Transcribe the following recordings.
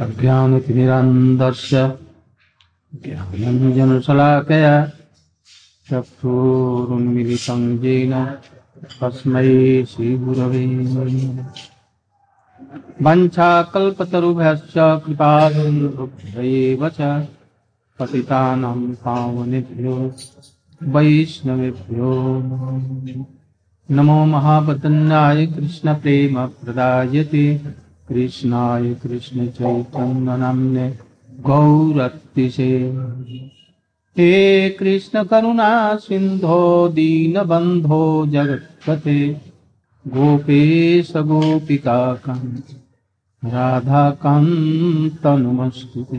अज्ञानतिमिरन्दर्श्य ज्ञानञ्जनशलाकया चक्षुरुन्मिलितं येन तस्मै श्रीगुरवे। वञ्चाकल्पतरुभ्यश्च कृपालुभ्यैव च, पतितानां पावनेभ्यो, वैष्णवेभ्यो। नमो महापतन्नाय कृष्णप्रेमप्रदायते कृष्णाय कृष्ण चैतन्य कृष्णचैतन्यनाम्ने गौरतिशे हे कृष्ण करुणा सिन्धो दीनबन्धो जगत्पते। गोपेश गोपिका कान्त राधा कांत नमस्तुते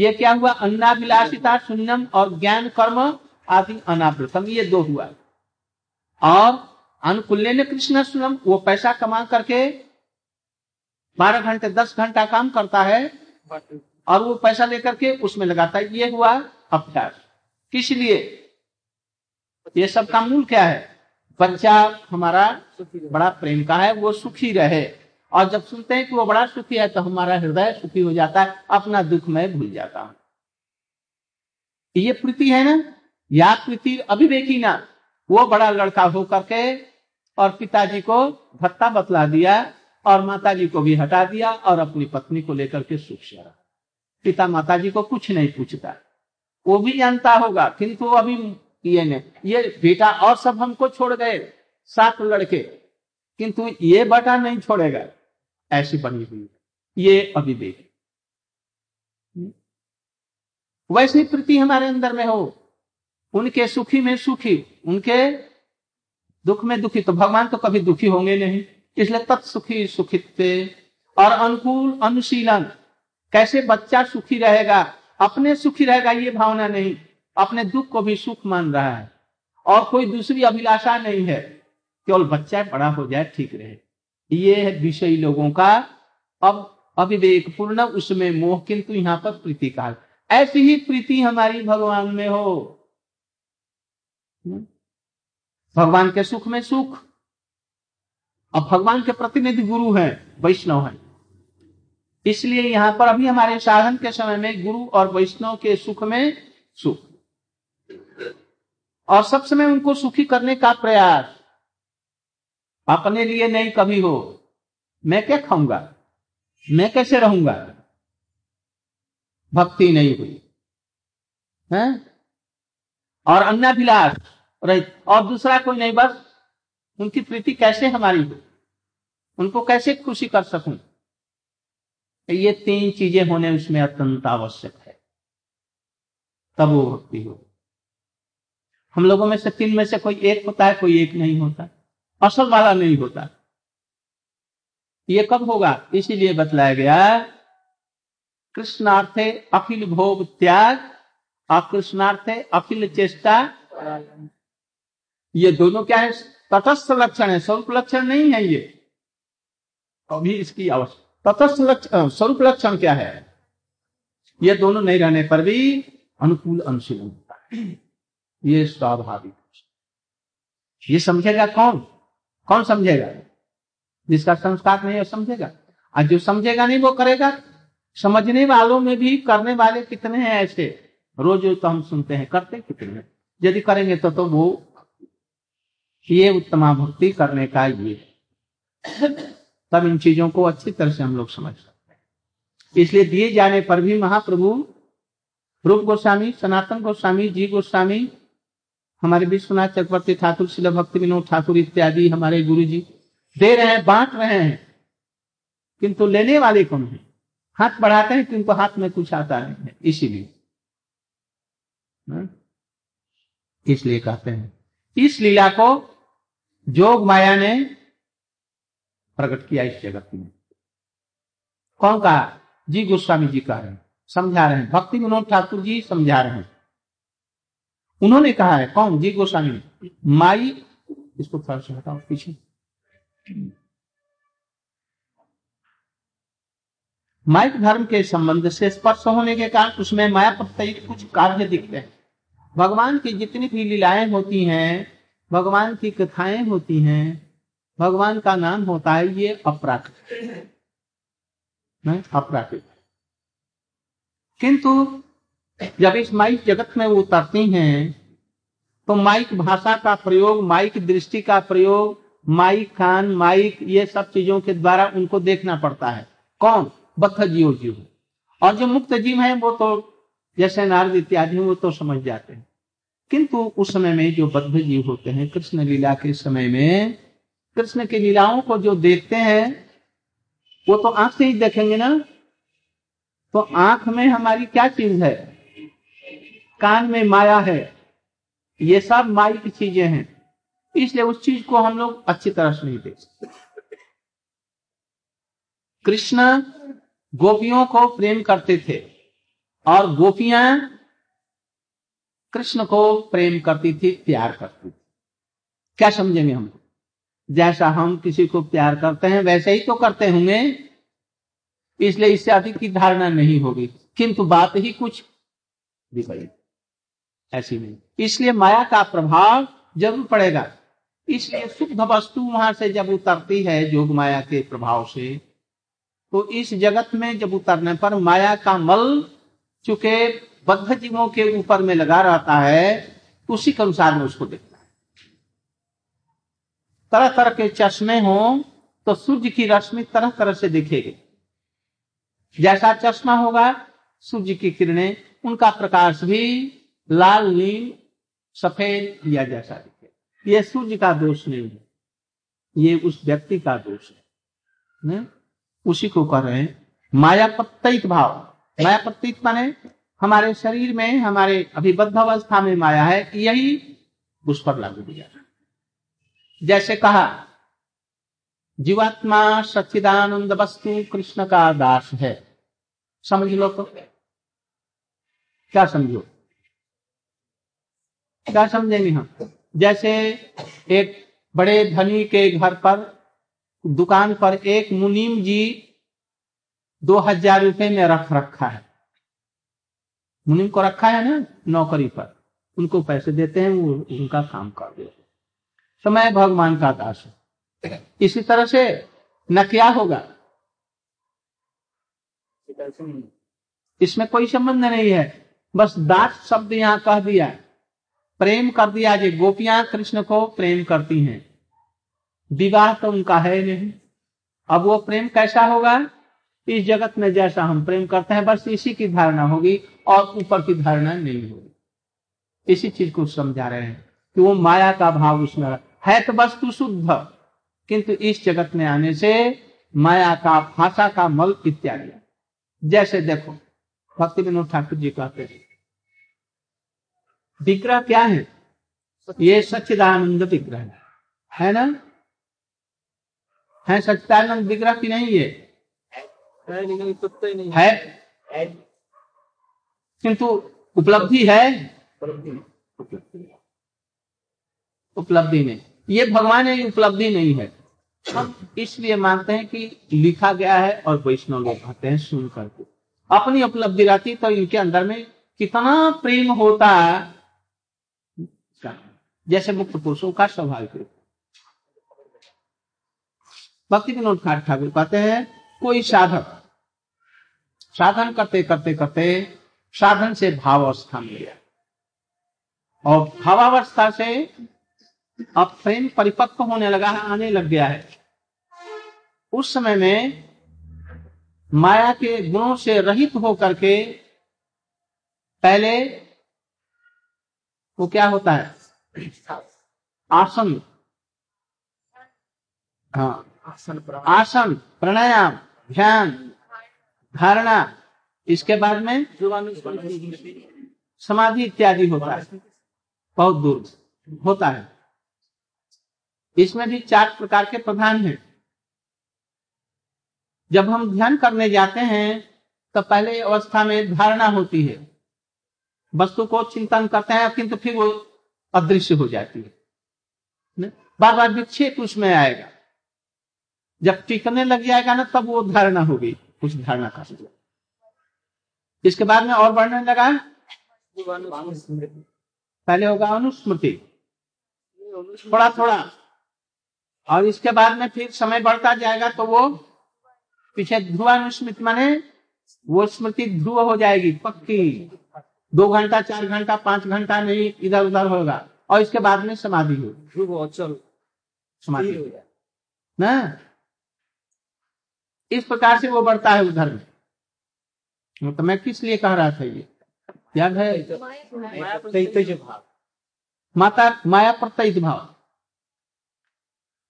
ये क्या हुआ? अन्नाभिलाषिता, शून्यम और ज्ञान कर्म आदि अनावृतम, ये दो हुआ। और अनुकूल्य ने कृष्ण सुनम, वो पैसा कमा करके बारह घंटे, दस घंटा काम करता है और वो पैसा लेकर के उसमें लगाता है। ये हुआ अभ्यास। किस लिए? ये सब का मूल क्या है? बच्चा हमारा बड़ा प्रेम का है, वो सुखी रहे। और जब सुनते हैं कि वो बड़ा सुखी है तो हमारा हृदय सुखी हो जाता है, अपना दुख में भूल जाता हूँ। ये प्रीति है ना? या प्रीति अभिवेकी ना? वो बड़ा लड़का हो करके और पिताजी को भत्ता बतला दिया और माताजी को भी हटा दिया और अपनी पत्नी को लेकर के सुख से रहा। पिता माताजी को कुछ नहीं पूछता। वो भी जानता होगा, किंतु अभी ये नहीं। ये बेटा और सब हमको छोड़ गए, सात लड़के। किंतु ये बेटा नहीं छोड़ेगा। ऐसी बनी हुई ये अभी देख। वैसी प्रीति हमारे अंदर में हो। उनके सुखी में सुखी, उनके दुख में दुखी तो भगवान तो कभी दुखी होंगे नहीं। इसलिए तत्सुखी सुखित और अनुकूल, अनुशीलन। कैसे बच्चा सुखी रहेगा? अपने सुखी रहेगा ये भावना नहीं। अपने दुख को भी सुख मान रहा है। और कोई दूसरी अभिलाषा नहीं है। केवल बच्चा बड़ा हो जाए, ठीक रहे। ये है विषय लोगों का अब अविवेक पूर्ण उसमें मोह, किंतु यहाँ पर प्रीति का ऐसी ही प्रीति हमारी भगवान में हो। भगवान के सुख में सुख। अब भगवान के प्रतिनिधि गुरु हैं, वैष्णव हैं। इसलिए यहाँ पर अभी हमारे साधन के समय में गुरु और वैष्णव के सुख में सुख। और सब समय उनको सुखी करने का प्रयास। अपने लिए नहीं कभी हो। मैं क्या खाऊँगा? मैं कैसे रहूँगा? भक्ति नहीं हुई। है? और अन्नाभिलाष। रहित और दूसरा कोई नहीं बस उनकी प्रीति कैसे हमारी हो? उनको कैसे खुशी कर सकूँ? ये तीन चीज़ें होने उसमें अत्यंत आवश्यक है। तब वो भक्ति हो। हम लोगों में से तीन में से कोई एक होता है, कोई एक नहीं होता। असल वाला नहीं होता। ये कब होगा? इसीलिए बतलाया गया, कृष्णार्थे अखिल भोग त्याग अकृष्णार्थे अखिल चेष्टा ये दोनों क्या है? तटस्थ लक्षण है, स्वरूप लक्षण नहीं है ये। अभी इसकी आवश्यक तटस्थ लक्षण स्वरूप लक्षण क्या है? ये दोनों नहीं रहने पर भी अनुकूल अनुशीलन होता है। ये स्वाभाविक ये समझेगा कौन? कौन समझेगा? जिसका संस्कार नहीं है समझेगा। और जो समझेगा नहीं, वो करेगा। समझने वालों में भी करने वाले कितने हैं ऐसे? रोज तो हम सुनते हैं, करते कितने यदि करेंगे तो तो वो ये उत्तमा भक्ति करने का ये तब इन चीज़ों को अच्छी तरह से हम लोग समझ सकते हैं। इसलिए दिए जाने पर भी महाप्रभु, रूप गोस्वामी, सनातन गोस्वामी, जी गोस्वामी, हमारे विश्वनाथ चक्रवर्ती, ठाकुर शिल भक्ति विनोद ठाकुर इत्यादि हमारे गुरु जी दे रहे हैं, बांट रहे हैं। किंतु लेने वाले कौन है? हाथ बढ़ाते हैं, किंतु हाथ में कुछ आता नहीं है, इसीलिए। इसलिए कहते हैं। इस लीला को जोग माया ने प्रकट किया इस जगत में। कौन कहा? जी गोस्वामी जी कह रहे हैं, समझा रहे हैं। भक्ति विनोद ठाकुर जी समझा रहे हैं। उन्होंने कहा है, कौन? जी गोस्वामी माई, इसको थोड़ा सा हटाओ, पीछे। माइक धर्म के संबंध से स्पर्श होने के कारण उसमें माया प्रत्यय कुछ कार्य दिखते हैं। भगवान की जितनी भी लीलाएँ होती हैं भगवान की कथाएँ होती हैं। भगवान का नाम होता है ये अपराकृत अप्राकृत किंतु जब इस माइक जगत में वो उतरती हैं तो माइक भाषा का प्रयोग, माइक दृष्टि का प्रयोग, माइक कान, माइक, ये सब चीज़ों के द्वारा उनको देखना पड़ता है। कौन? बद्ध जीव जीव और जो मुक्त जीव है, वो तो जैसे नारद इत्यादि वो तो समझ जाते हैं। किंतु उस समय में जो बद्ध जीव होते हैं, कृष्ण लीला के समय में, कृष्ण की लीलाओं को जो देखते हैं, वो तो आँख से ही देखेंगे ना? तो आँख में हमारी क्या चीज़ है? कान में माया है। ये सब माई की चीज़ें हैं। इसलिए उस चीज़ को हम लोग अच्छी तरह से नहीं देख सकते। कृष्ण गोपियों को प्रेम करते थे और गोपियाँ कृष्ण को प्रेम करती थी, प्यार करती थी। क्या समझेंगे हम? जैसा हम किसी को प्यार करते हैं, वैसे ही तो करते होंगे। इसलिए इससे अधिक की धारणा नहीं होगी। किंतु बात ही कुछ विपरीत ऐसी नहीं। इसलिए माया का प्रभाव ज़रूर पड़ेगा। इसलिए शुद्ध वस्तु वहाँ से जब उतरती है जोग माया के प्रभाव से तो इस जगत में जब उतरने पर माया का मल चूँकि बद्ध जीवों के ऊपर में लगा रहता है, उसी के अनुसार में उसको देखता है। तरह तरह के चश्मे हो तो सूर्य की रश्मि तरह तरह से दिखेगी। जैसा चश्मा होगा, सूर्य की किरणें, उनका प्रकाश भी लाल, नील, सफ़ेद या जैसा दिखे ये सूर्य का दोष नहीं है। ये उस व्यक्ति का दोष है। ने? उसी को कर रहे हैं माया प्रत्यित भाव। माया प्रत्यित माने हमारे शरीर में, हमारे अभिबद्ध अवस्था में माया है, यही उस पर लागू किया जैसे कहा, जीवात्मा सच्चिदानंद वस्तु कृष्ण का दास है। समझ लो तो। क्या समझो? क्या समझेंगे हम? जैसे एक बड़े धनी के घर पर, दुकान पर एक मुनीम जी दो हज़ार रुपए में रख रखा है। मुनीम को रखा है ना नौकरी पर, उनको पैसे देते हैं, वो उनका काम कर देते समय भगवान का दास हूँ। इसी तरह से न क्या होगा? इसमें कोई संबंध नहीं है। बस दास शब्द यहाँ कह दिया। प्रेम कर दिया जी। गोपियाँ कृष्ण को प्रेम करती हैं। विवाह तो उनका है नहीं। अब वो प्रेम कैसा होगा? इस जगत में जैसा हम प्रेम करते हैं, बस इसी की धारणा होगी। और ऊपर की धारणा नहीं होगी इसी चीज़ को समझा रहे हैं कि वो माया का भाव उसमें है तो वस्तु शुद्ध। किंतु इस जगत में आने से माया का भाषा का मल इत्यादि। जैसे देखो भक्ति विनोद ठाकुर जी कहते हैं विग्रह क्या है? ये सच्चिदानंद विग्रह है। है ना? है सच्चिदानंद विग्रह की नहीं है। है। किंतु उपलब्धि है? उपलब्धि नहीं ये भगवान की उपलब्धि नहीं है। हम इसलिए मानते हैं कि लिखा गया है और वैष्णव लोग कहते हैं सुन करके। अपनी उपलब्धि रहती तो इनके अंदर में कितना प्रेम होता। जैसे मुक्त पुरुषों का स्वाभाविक भक्ति विनोद ठाकुर कहते हैं कोई साधक साधन करते करते करते साधन से भाव अवस्था में गया और भावावस्था से अब प्रेम परिपक्व होने लगा है आने लग गया है। उस समय में माया के गुणों से रहित होकर के पहले वो क्या होता है? आसन। हाँ। आसन प्राणायाम ध्यान धारणा इसके बाद में समाधि इत्यादि होता है। बहुत दूर होता है। इसमें भी चार प्रकार के प्रधान हैं। जब हम ध्यान करने जाते हैं तो पहले अवस्था में धारणा होती है। वस्तु को चिंतन करते हैं, किंतु फिर वो अदृश्य हो जाती है। बार बार विक्षेप उसमें आएगा। जब टिकने लग जाएगा ना, तब वो धारणा होगी कुछ धारणा का। इसके बाद में और बढ़ने लगा पहले होगा अनुस्मृति। थोड़ा थोड़ा। और इसके बाद में फिर समय बढ़ता जाएगा तो वो पीछे ध्रुवानुस्मृति माने वो स्मृति ध्रुव हो जाएगी पक्की। दो घंटा चार घंटा पाँच घंटा नहीं इधर उधर होगा। और इसके बाद में समाधि हो। ध्रुव अचल समाधि हो हो। जाए। ना? इस प्रकार से वो बढ़ता है उधर में। तो मैं किस लिए कह रहा था ये? याद है? माता माया प्रत्यय भाव।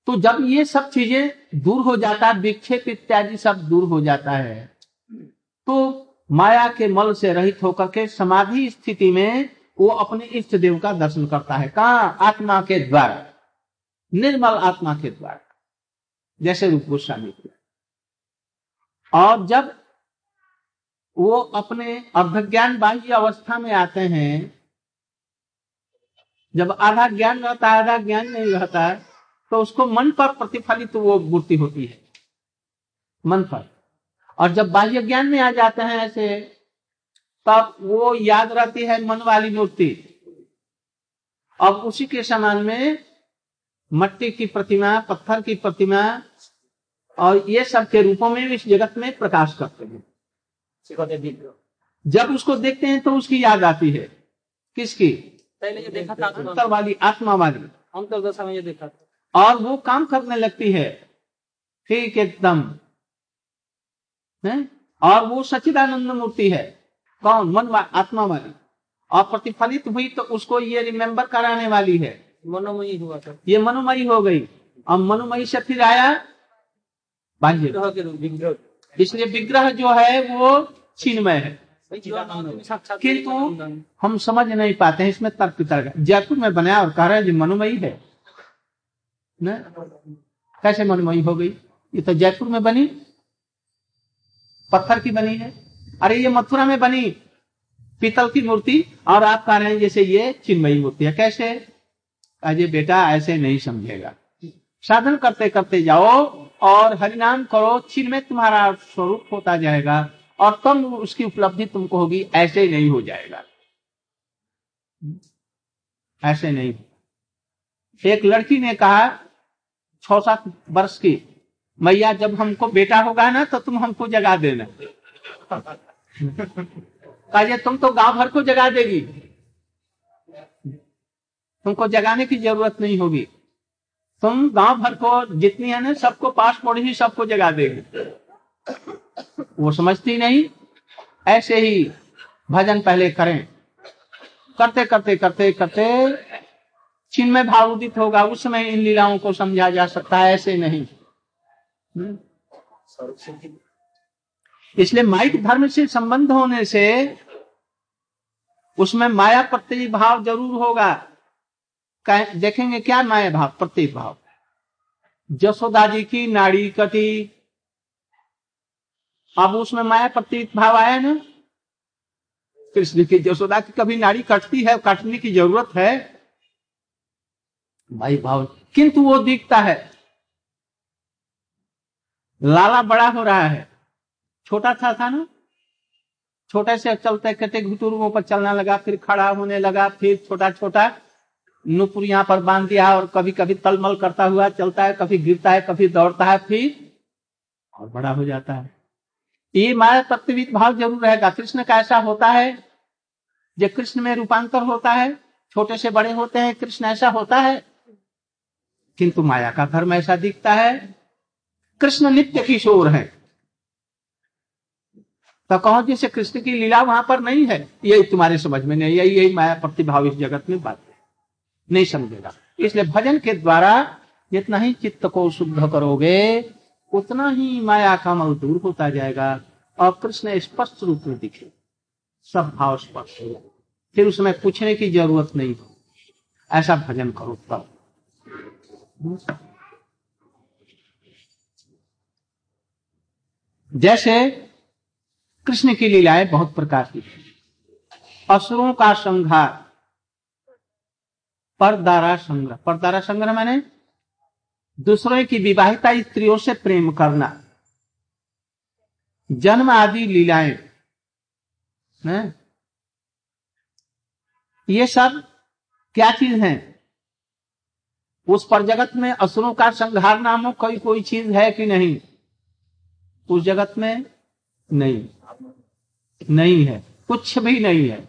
तो जब ये सब चीज़ें दूर हो जाता है विक्षेप इत्यादि सब दूर हो जाता है तो माया के मल से रहित होकर के समाधि स्थिति में वो अपने इष्ट देव का दर्शन करता है। कहा? आत्मा के द्वारा। निर्मल आत्मा के द्वारा। जैसे रूप गोस्वामी। और जब वो अपने अर्धज्ञान बाह्य अवस्था में आते हैं। जब आधा ज्ञान रहता है, आधा ज्ञान नहीं रहता है तो उसको मन पर प्रतिफलित वो मूर्ति होती है। मन पर। और जब बाह्य ज्ञान में आ जाते हैं ऐसे, तब वो याद रहती है मन वाली मूर्ति। अब उसी के समान में मट्टी की प्रतिमा, पत्थर की प्रतिमा और ये सब के रूपों में इस जगत में प्रकाश करते हैं। जब उसको देखते हैं तो उसकी याद आती है। किसकी? पहले ये देखा था अंतर वाली आत्मा वाली अंतरदशा में ये देखा था। और वो काम करने लगती है। ठीक एकदम। है? और वो सचिदानंद मूर्ति है। कौन? मन वा, आत्मा वाली और प्रतिफलित हुई तो उसको ये रिमेम्बर कराने वाली है। मनोमयी हुआ था। ये मनोमयी हो गई। और मनोमयी से फिर आया बाह्य विग्रह। इसलिए विग्रह जो है वो चिन्मय है। किंतु हम समझ नहीं पाते हैं इसमें तर्क तर्क जयपुर में बनाया और कह रहे हैं जी मनोमयी है न? कैसे मनोमयी हो गई? ये तो जयपुर में बनी पत्थर की बनी है। अरे ये मथुरा में बनी पीतल की मूर्ति। और आप कह रहे हैं जैसे ये चिन्मयी मूर्ति है। कैसे? अजय बेटा ऐसे नहीं समझेगा। साधन करते करते जाओ और हरिनाम करो। चिन्ह में तुम्हारा स्वरूप होता जाएगा। और तब उसकी उपलब्धि तुमको होगी, ऐसे ही नहीं हो जाएगा। ऐसे नहीं। एक लड़की ने कहा छह सात वर्ष की, मैया, जब हमको बेटा होगा ना तो तुम हमको जगा देना। कहा तुम तो गाँव भर को जगा देगी। तुमको जगाने की ज़रूरत नहीं होगी। तुम गाँव भर को जितनी है ना, सबको पास पड़ोसी सबको जगा देगी। वो समझती नहीं, ऐसे ही भजन पहले करें। करते करते करते करते चिन्ह में भाव उदित होगा, उस समय इन लीलाओं को समझा जा सकता है, ऐसे नहीं। हम्म। इसलिए माइक धर्म से संबंध होने से उसमें माया प्रत्यय भाव ज़रूर होगा। देखेंगे क्या माया भाव, प्रत्यय भाव। जसोदा जी की नाड़ी कटी अब उसमें माया प्रत्यय भाव आया ना? कृष्ण की जसोदा की कभी नाड़ी कटती है, काटने की ज़रूरत है? भाई भाव, किंतु वो दिखता है। लाला बड़ा हो रहा है। छोटा था था ना? छोटे से चलते कहते घुटुरुओं पर चलने लगा, फिर खड़ा होने लगा, फिर छोटा छोटा। नुपुर यहाँ पर बाँध दिया और कभी कभी तलमल करता हुआ चलता है, कभी गिरता है, कभी दौड़ता है, फिर और बड़ा हो जाता है। ये माया तत्वित भाव ज़रूर रहेगा। कृष्ण का ऐसा होता है जो कृष्ण में रूपांतर होता है, छोटे से बड़े होते हैं, कृष्ण ऐसा होता है, किंतु माया का धर्म ऐसा दिखता है। कृष्ण नित्य किशोर है। तो कहो जैसे कृष्ण की लीला वहाँ पर नहीं है। यही तुम्हारे समझ में नहीं यही यही माया प्रतिभाव इस जगत में बात है। नहीं समझेगा। इसलिए भजन के द्वारा जितना ही चित्त को शुद्ध करोगे उतना ही माया का मल दूर होता जाएगा और कृष्ण स्पष्ट रूप में दिखे। सब भाव स्पष्ट हो फिर उसमें पूछने की ज़रूरत नहीं हो। ऐसा भजन करो तब जैसे कृष्ण की लीलाएँ बहुत प्रकार की असुरों का संहार परदारा संग्रह। परदारा संग्रह मैंने दूसरों की विवाहिता स्त्रियों से प्रेम करना। जन्म आदि लीलाएँ, हैं? ये सब क्या चीज़ है? उस पर जगत में असुरों का संहार नामक कोई कोई चीज़ है कि नहीं? उस जगत में नहीं। नहीं है। कुछ भी नहीं है।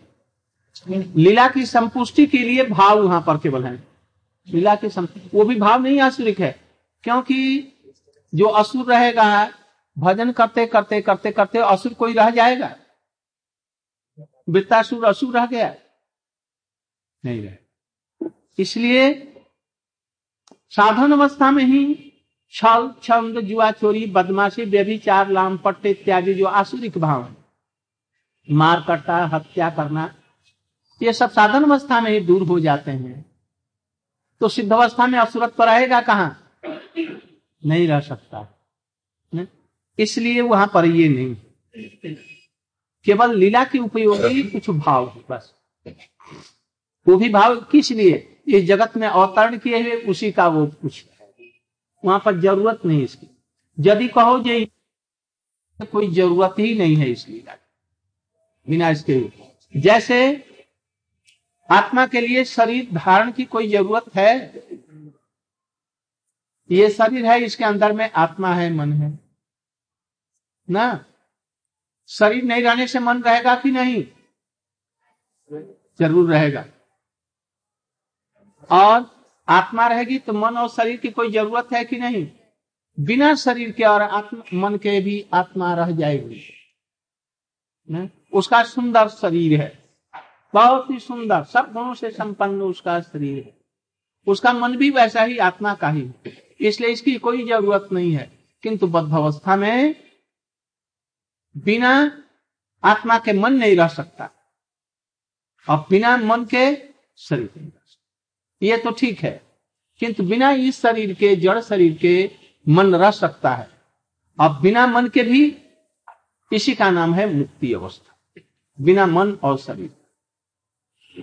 लीला की संपुष्टि के लिए भाव वहाँ पर केवल है। लीला के संपुष्टि वो भी भाव नहीं आसुरिक है, क्योंकि जो असुर रहेगा, भजन करते करते करते करते असुर कोई रह जाएगा? वृत्तासुर असुर रह गया? नहीं रहे। इसलिए साधन अवस्था में ही छल, छंद, जुआ, चोरी, बदमाशी, व्यभिचार, लाम, पट्टे इत्यादि जो आसुरिक भाव है, मार करता हत्या करना, ये सब साधन अवस्था में ही दूर हो जाते हैं। तो सिद्ध अवस्था में असुरत तो रहेगा कहाँ? नहीं रह सकता? इसलिए वहाँ पर ये नहीं। केवल लीला के उपयोगी कुछ भाव बस। वो भी भाव किस लिए? इस जगत में अवतरण किए हुए, उसी का वो कुछ वहाँ पर ज़रूरत नहीं इसकी। यदि कहो जे कोई ज़रूरत ही नहीं है इस लीला की, बिना इसके। जैसे आत्मा के लिए शरीर धारण की कोई ज़रूरत है? ये शरीर है, इसके अंदर में आत्मा है, मन है। ना? शरीर नहीं रहने से मन रहेगा कि नहीं? ज़रूर रहेगा। और आत्मा रहेगी तो मन और शरीर की कोई ज़रूरत है कि नहीं? बिना शरीर के और आत्मा, मन के भी आत्मा रह जाएगी। ना? उसका सुंदर शरीर है। बहुत ही सुंदर, सब गुणों से संपन्न उसका शरीर है। उसका मन भी वैसा ही, आत्मा का ही इसलिए इसकी कोई ज़रूरत नहीं है। किंतु बद्ध अवस्था में बिना आत्मा के मन नहीं रह सकता। और बिना मन के शरीर नहीं रह सकता। ये तो ठीक है। किंतु बिना इस शरीर के, जड़ शरीर के मन रह सकता है। और बिना मन के भी इसी का नाम है मुक्ति अवस्था। बिना मन और शरीर।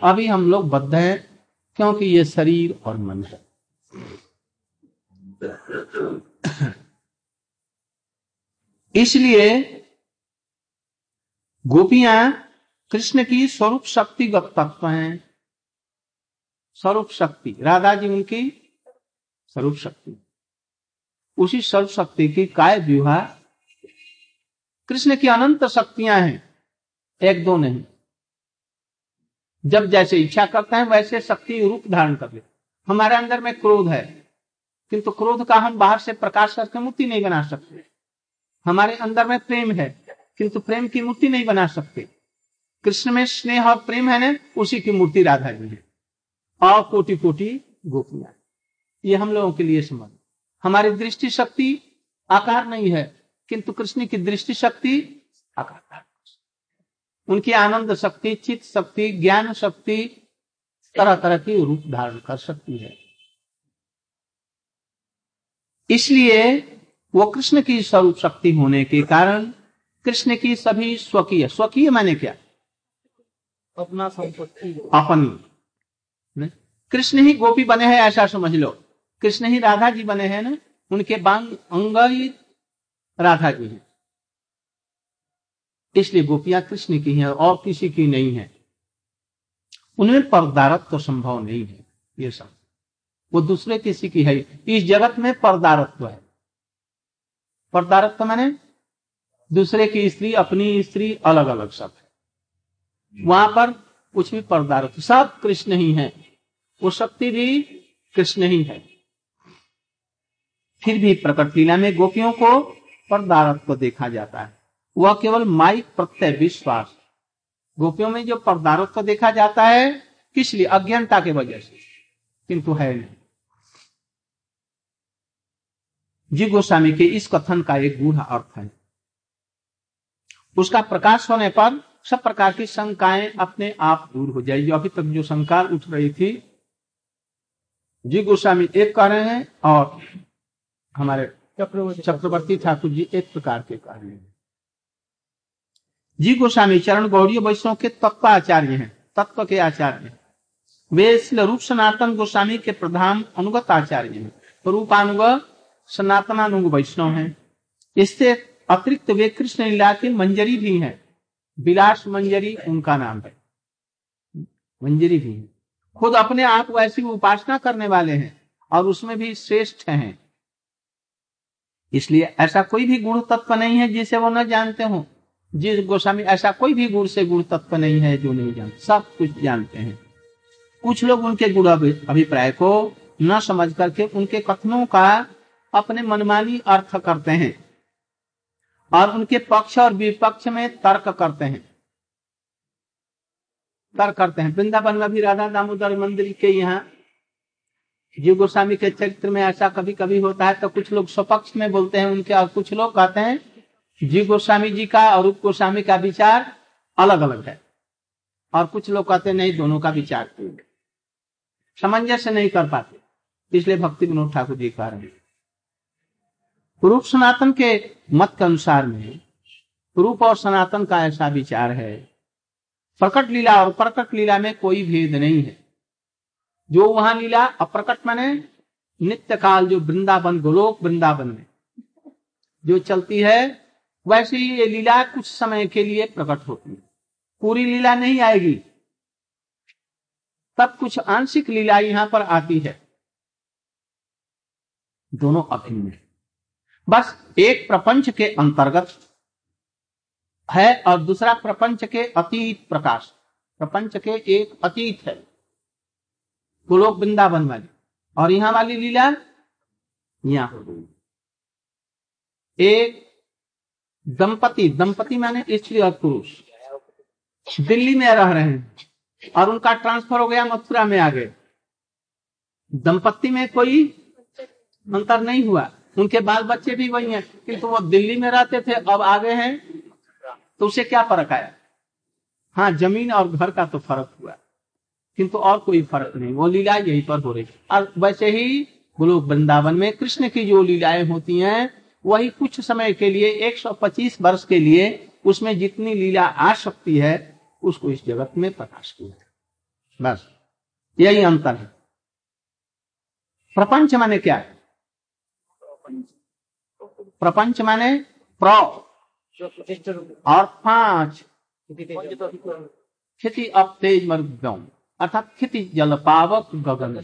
अभी हम लोग बद्ध हैं, क्योंकि ये शरीर और मन है। इसलिए गोपियाँ कृष्ण की स्वरूप शक्ति तत्व हैं। स्वरूप शक्ति। राधा जी उनकी स्वरूप शक्ति। उसी स्वरूप शक्ति की काय विवाह कृष्ण की अनंत शक्तियाँ हैं। एक दो नहीं। जब जैसे इच्छा करते हैं, वैसे शक्ति रूप धारण कर लेते हमारे अंदर में क्रोध है, किंतु क्रोध का हम बाहर से प्रकाश करके मूर्ति नहीं बना सकते। हमारे अंदर में प्रेम है, किंतु प्रेम की मूर्ति नहीं बना सकते। कृष्ण में स्नेह और प्रेम है ना, उसी की मूर्ति राधा जी है। और कोटि कोटि गोपियाँ ये हम लोगों के लिए समझ हमारी दृष्टि शक्ति आकार नहीं है, किंतु कृष्ण की दृष्टि शक्ति आकार उनकी आनंद शक्ति चित्त शक्ति ज्ञान शक्ति तरह तरह की रूप धारण कर सकती है। इसलिए वो कृष्ण की स्वरूप शक्ति होने के कारण कृष्ण की सभी स्वकीय स्वकीय माने क्या? अपना संपत्ति। अपनी। कृष्ण ही गोपी बने हैं ऐसा समझ लो। कृष्ण ही राधा जी बने हैं ना? उनके बांग अंग राधा जी हैं। इसलिए गोपियाँ कृष्ण की हैं और किसी की नहीं है। उनमें पर्दारत तो संभव नहीं है, ये सब। वो दूसरे किसी की है। इस जगत में पर्दारत्व है। पर्दारत्व मैंने दूसरे की स्त्री, अपनी स्त्री अलग अलग सब है। वहाँ पर कुछ भी पर्दारत्व सब कृष्ण ही है। वो शक्ति भी कृष्ण ही है। फिर भी प्रकट लीला में गोपियों को पर्दारत्व देखा जाता है। वह केवल माइक प्रत्यय विश्वास। गोपियों में जो पर्दारत्व देखा जाता है किस लिए? अज्ञानता के वजह से। किंतु है नहीं। जी गोस्वामी के इस कथन का एक गूढ़ अर्थ है। उसका प्रकाश होने पर सब प्रकार की शंकाएँ अपने आप दूर हो जाएगी। अभी तक जो शंका उठ रही थी जी गोस्वामी एक कह रहे हैं और हमारे चक्रवर्ती चक्रवर्ती ठाकुर जी एक प्रकार के कह रहे हैं। जी गोस्वामी चरण गौड़ी वैष्णव के तत्व आचार्य हैं, तत्व के आचार्य हैं। वे इसलिए रूप सनातन गोस्वामी के प्रधान अनुगत आचार्य हैं। रूपानुग, सनातनानुग वैष्णव हैं। इससे अतिरिक्त वे कृष्ण लीला के मंजरी भी हैं। विलास मंजरी उनका नाम है। मंजरी भी है। खुद अपने आप वैसी उपासना करने वाले हैं और उसमें भी श्रेष्ठ हैं। इसलिए ऐसा कोई भी गुण तत्व नहीं है जिसे वो न जानते हो। जिस गोस्वामी, ऐसा कोई भी गुण से गुण तत्व नहीं है जो नहीं जानते। सब कुछ जानते हैं। कुछ लोग उनके गुण अभिप्राय को न समझ करके उनके कथनों का अपने मनमानी अर्थ करते हैं और उनके पक्ष और विपक्ष में तर्क करते हैं। तर्क करते हैं। वृंदावन में भी राधा दामोदर मंदिर के यहाँ जीव गोस्वामी के चरित्र में ऐसा कभी कभी होता है तो कुछ लोग स्वपक्ष में बोलते हैं उनके और कुछ लोग कहते हैं जीव गोस्वामी जी का और रूप गोस्वामी का विचार अलग अलग है। और कुछ लोग कहते नहीं, दोनों का विचार सामंजस्य नहीं कर पाते। इसलिए भक्ति विनोद ठाकुर जी कह रहे हैं। रूप सनातन के मत के अनुसार में, रूप और सनातन का ऐसा विचार है, प्रकट लीला और प्रकट लीला में कोई भेद नहीं है। जो वहाँ लीला अप्रकट माने, नित्य काल जो वृंदावन, गोलोक वृंदावन में, जो चलती है वैसे ही ये लीला कुछ समय के लिए प्रकट होती है। पूरी लीला नहीं आएगी। तब कुछ आंशिक लीला यहाँ पर आती है। दोनों अभिन्न बस एक प्रपंच के अंतर्गत है और दूसरा प्रपंच के अतीत प्रकाश। प्रपंच के एक अतीत है। गोलोक वृंदावन वाली। और यहाँ वाली लीला यहाँ हो गई। एक दंपति दंपति माने स्त्री और पुरुष। दिल्ली में रह रहे हैं और उनका ट्रांसफ़र हो गया मथुरा में आ गए दंपत्ति में कोई अंतर नहीं हुआ। उनके बाल बच्चे भी वही हैं, किंतु वो दिल्ली में रहते थे, अब आ गए हैं तो उसे क्या फ़र्क आया? हाँ ज़मीन और घर का तो फ़र्क हुआ, किंतु और कोई फ़र्क नहीं। वो लीला यही पर हो रही। और वैसे ही गोलोक वृंदावन में कृष्ण की जो लीलाएँ होती हैं वही कुछ समय के लिए 125 वर्ष के लिए, उसमें जितनी लीला आ सकती है, उसको इस जगत में प्रकाश किया बस, यही अंतर है। प्रपंच माने क्या? है प्रपंच माने प्र। और पाँच, खेती अब तेज मरुदम अर्थात खेती जल पावक गगन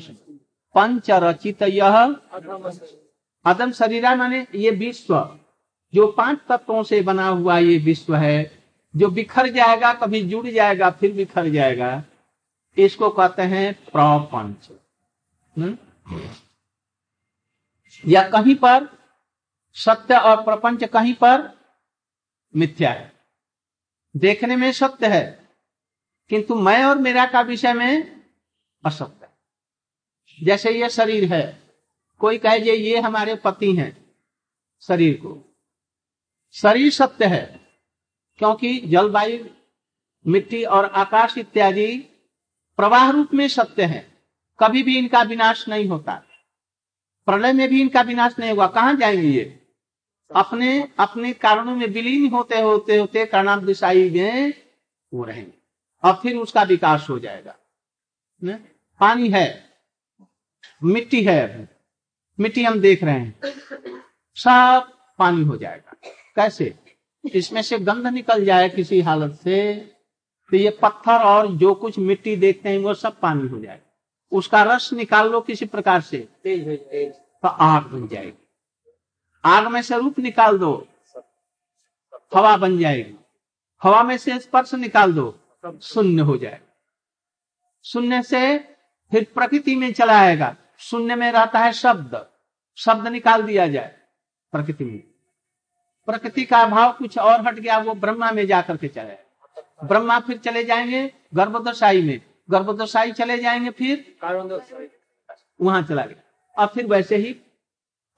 पंच रचित यह अदम शरीरा माने ये विश्व। जो पाँच तत्वों से बना हुआ ये विश्व है, जो बिखर जाएगा, कभी जुड़ जाएगा, फिर बिखर जाएगा, इसको कहते हैं प्रपंच। या कहीं पर, सत्य और प्रपंच कहीं पर, मिथ्या है। देखने में सत्य है, किंतु मैं और मेरा का विषय में असत्य जैसे ये शरीर है कोई कहे जे ये हमारे पति हैं शरीर को। शरीर सत्य है, क्योंकि जलवायु, मिट्टी और आकाश इत्यादि प्रवाह रूप में सत्य है। कभी भी इनका विनाश नहीं होता। प्रलय में भी इनका विनाश नहीं हुआ। कहाँ जाएँगे ये? अपने अपने कारणों में विलीन होते होते होते कर्णाम दिशाई में वो रहेंगे। और फिर उसका विकास हो जाएगा। ने? पानी है, मिट्टी है। मिट्टी हम देख रहे हैं। सब पानी हो जाएगा। कैसे? इसमें से गंध निकल जाए किसी हालत से तो ये पत्थर और जो कुछ मिट्टी देखते हैं वो सब पानी हो जाएगा। उसका रस निकाल लो किसी प्रकार से। तो आग बन जाएगी। आग में से रूप निकाल दो। हवा बन जाएगी। हवा में से स्पर्श निकाल दो। शून्य हो जाएगा। शून्य से फिर प्रकृति में चला आएगा। शून्य में रहता है शब्द। शब्द निकाल दिया जाए प्रकृति में। प्रकृति का अभाव कुछ और हट गया, वो ब्रह्मा में जाकर के चले। ब्रह्मा फिर चले जाएँगे गर्भदशाई में। गर्भदशाई चले जाएँगे फिर? वहाँ चला गया। अब फिर वैसे ही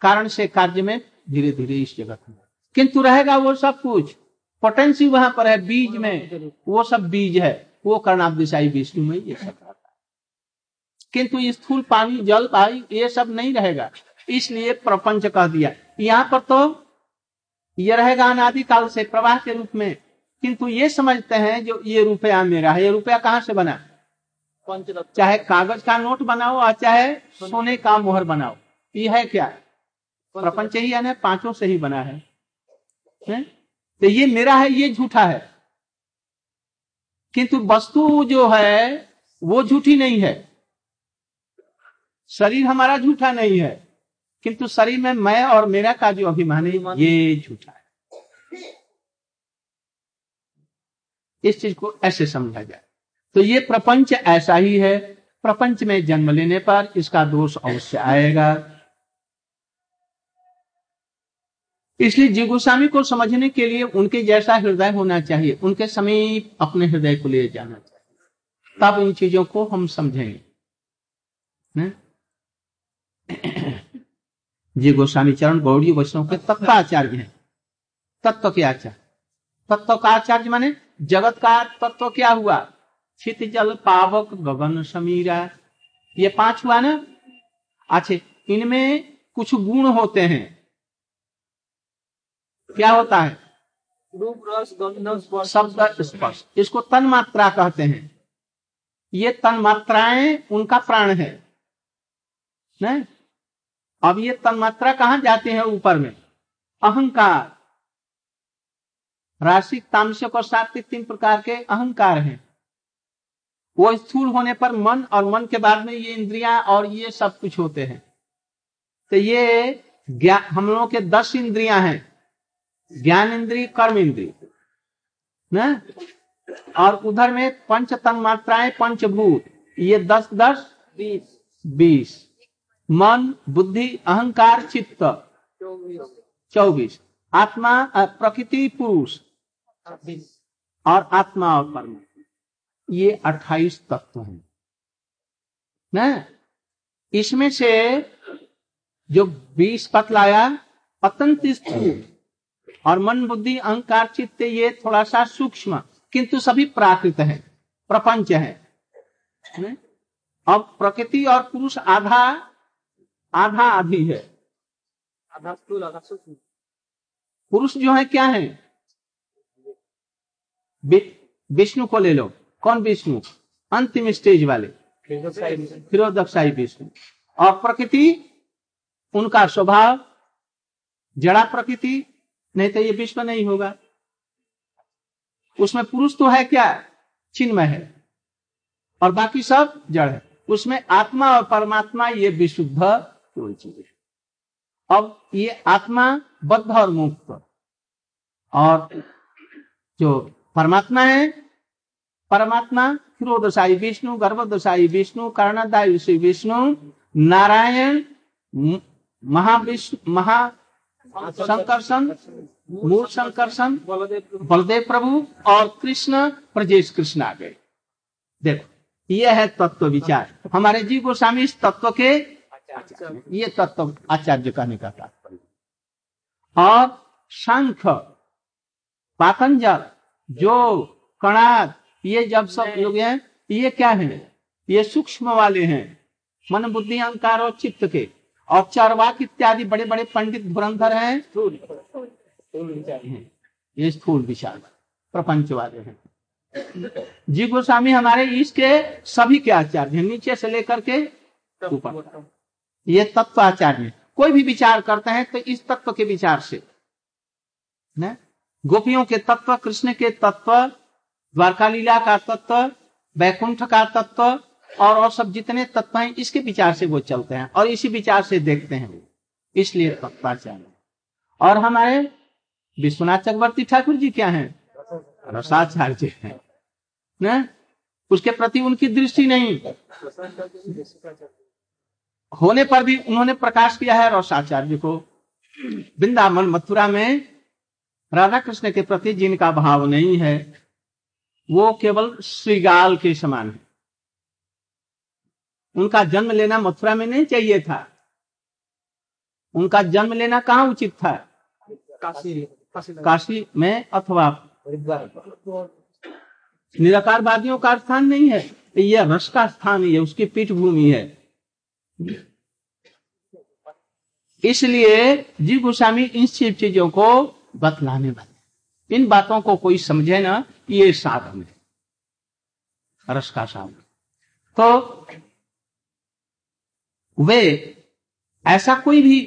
कारण से कार्य में धीरे धीरे इस जगत में। किंतु रहेगा वो सब कुछ। पोटेंसी वहाँ पर है, बीज में। वो सब बीज है। वो कर्णाब दिशाई विष्णु में ये सब किंतु स्थूल पानी, जल भाई ये सब नहीं रहेगा। इसलिए प्रपंच कह दिया। यहाँ पर तो ये रहेगा अनादिकाल से प्रवाह के रूप में। किंतु ये समझते हैं जो ये रुपया मेरा है, ये रुपया कहाँ से बना? चाहे कागज़ का नोट बनाओ और चाहे सोने का मोहर बनाओ। ये है क्या? प्रपंच ही है पाँचों से ही बना है? तो ये मेरा है, ये झूठा है। किंतु वस्तु जो है, वो झूठी नहीं है। शरीर हमारा झूठा नहीं है, किंतु शरीर में मैं और मेरा का जो अभिमान है, ये झूठा है। इस चीज़ को ऐसे समझा जाए। तो ये प्रपंच ऐसा ही है, प्रपंच में जन्म लेने पर इसका दोष अवश्य आएगा। इसलिए जिगुस्वामी को समझने के लिए उनके जैसा हृदय होना चाहिए, उनके समीप अपने हृदय को ले जाना चाहिए। तब इन चीज़ों को हम समझेंगे। जी गोस्वामी चरण गौड़ी वैष्णव के तत्वाचार्य हैं। तत्व के आचार्य। तत्व का आचार्य माने जगत का तत्व क्या हुआ? छित जल पावक गगन समीरा। ये पाँच हुआ ना? अच्छे इनमें कुछ गुण होते हैं। क्या होता है? रूप रस गंध शब्द स्पर्श। इसको तन मात्रा कहते हैं। ये तन मात्राएँ उनका प्राण है। नहीं? अब ये तन मात्रा कहाँ जाते हैं ऊपर में? अहंकार। राशिक तामसिक और सात्विक तीन प्रकार के अहंकार हैं। वो स्थूल होने पर मन और मन के बाद में ये इंद्रियाँ और ये सब कुछ होते हैं। तो ये हम लोगों के दस इंद्रियाँ हैं। ज्ञान इंद्रिय, कर्म इंद्री ना? और उधर में पंच तन मात्राएँ पंचभूत। ये दस दस? बीस। बीस। मन, बुद्धि, अहंकार, चित्त। चौबीस। आत्मा प्रकृति, पुरुष। और आत्मा और परम ये अट्ठाईस तत्व हैं। ना? इसमें से जो बीस बतलाया, अत्यंत स्थूल और मन, बुद्धि, अहंकार, चित्त, ये थोड़ा सा सूक्ष्म, किंतु सभी प्राकृत है। प्रपंच है। हैं? अब प्रकृति और पुरुष आधा आधा आधी है। आधा स्थूल आधा सूक्ष्म पुरुष जो है क्या है? विष्णु को ले लो। कौन विष्णु? अंतिम स्टेज वाले। फिरोदक्षाई विष्णु। और प्रकृति उनका स्वभाव जड़ा प्रकृति नहीं तो ये विश्व नहीं होगा। उसमें पुरुष तो है क्या? चिन्मय है। और बाकी सब जड़ है। उसमें आत्मा और परमात्मा ये विशुद्ध कोई चीज़। अब ये आत्मा बद्ध और मुक्त। और जो परमात्मा है, परमात्मा क्षीरोदशाई विष्णु गर्भदशाई विष्णु कर्णदायुषी विष्णु, नारायण महाविष्णु, महा संकर्षण, मूल संकर्षण, बलदेव बलदेव प्रभु और कृष्ण प्रजेश कृष्ण आ गए। देखो यह है तत्व विचार। हमारे जी गोस्वामी इस तत्व के ये तत्व आचार्य कहने का तात्पर्य। और शंख पातंजल जो कणाद ये जब सब लोग हैं ये क्या है? ये सूक्ष्म वाले हैं। मन बुद्धि अहंकार और चित्त के। और चारवाक इत्यादि बड़े बड़े पंडित धुरंधर हैं। हैं। ये स्थूल विचार। प्रपंच वाले हैं। जी गोस्वामी हमारे इसके सभी के आचार्य हैं। नीचे से लेकर के ऊपर। ये तत्व आचार्य। कोई भी विचार करते हैं तो इस तत्व के विचार से। न? गोपियों के तत्व, कृष्ण के तत्व द्वारका लीला का तत्व, वैकुंठ का तत्व, और और सब जितने तत्व हैं, इसके विचार से वो चलते हैं, और इसी विचार से देखते हैं वो। इसलिए तत्वाचार्य। और हमारे विश्वनाथ चक्रवर्ती ठाकुर जी क्या हैं? रसाचार्य हैं। न? उसके प्रति उनकी दृष्टि नहीं। होने पर भी उन्होंने प्रकाश किया है रसाचार्य को। वृंदावन मथुरा में राधा कृष्ण के प्रति जिनका भाव नहीं है वो केवल श्रीगाल के समान है। उनका जन्म लेना मथुरा में नहीं चाहिए था। उनका जन्म लेना कहाँ उचित था? काशी काशी में अथवा निराकारवादियों का स्थान नहीं है। यह रस का स्थान ही है उसकी पीठभूमि है। इसलिए जी गोस्वामी इन सब चीज़ों को बतलाने वाले इन बातों को कोई समझे ना, ये साधन है। रस का साधन। तो वे ऐसा कोई भी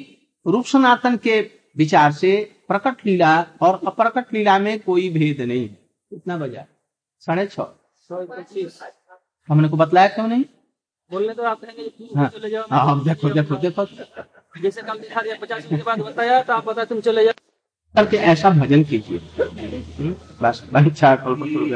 रूप सनातन के विचार से प्रकट लीला और अप्रकट लीला में कोई भेद नहीं है। कितना बजा। साढ़े पच्चीस हमने को बतलाया क्यों नहीं? बोलने तो आप कहेंगे हाँ। चले जाओ आप देखो देखो देखो जैसे कल दिखा दिया पचास मिनट के बाद बताया तो आप बताए तुम चले जाओ करके ऐसा भजन कीजिए हम्म? बस बंचा कल्पतरु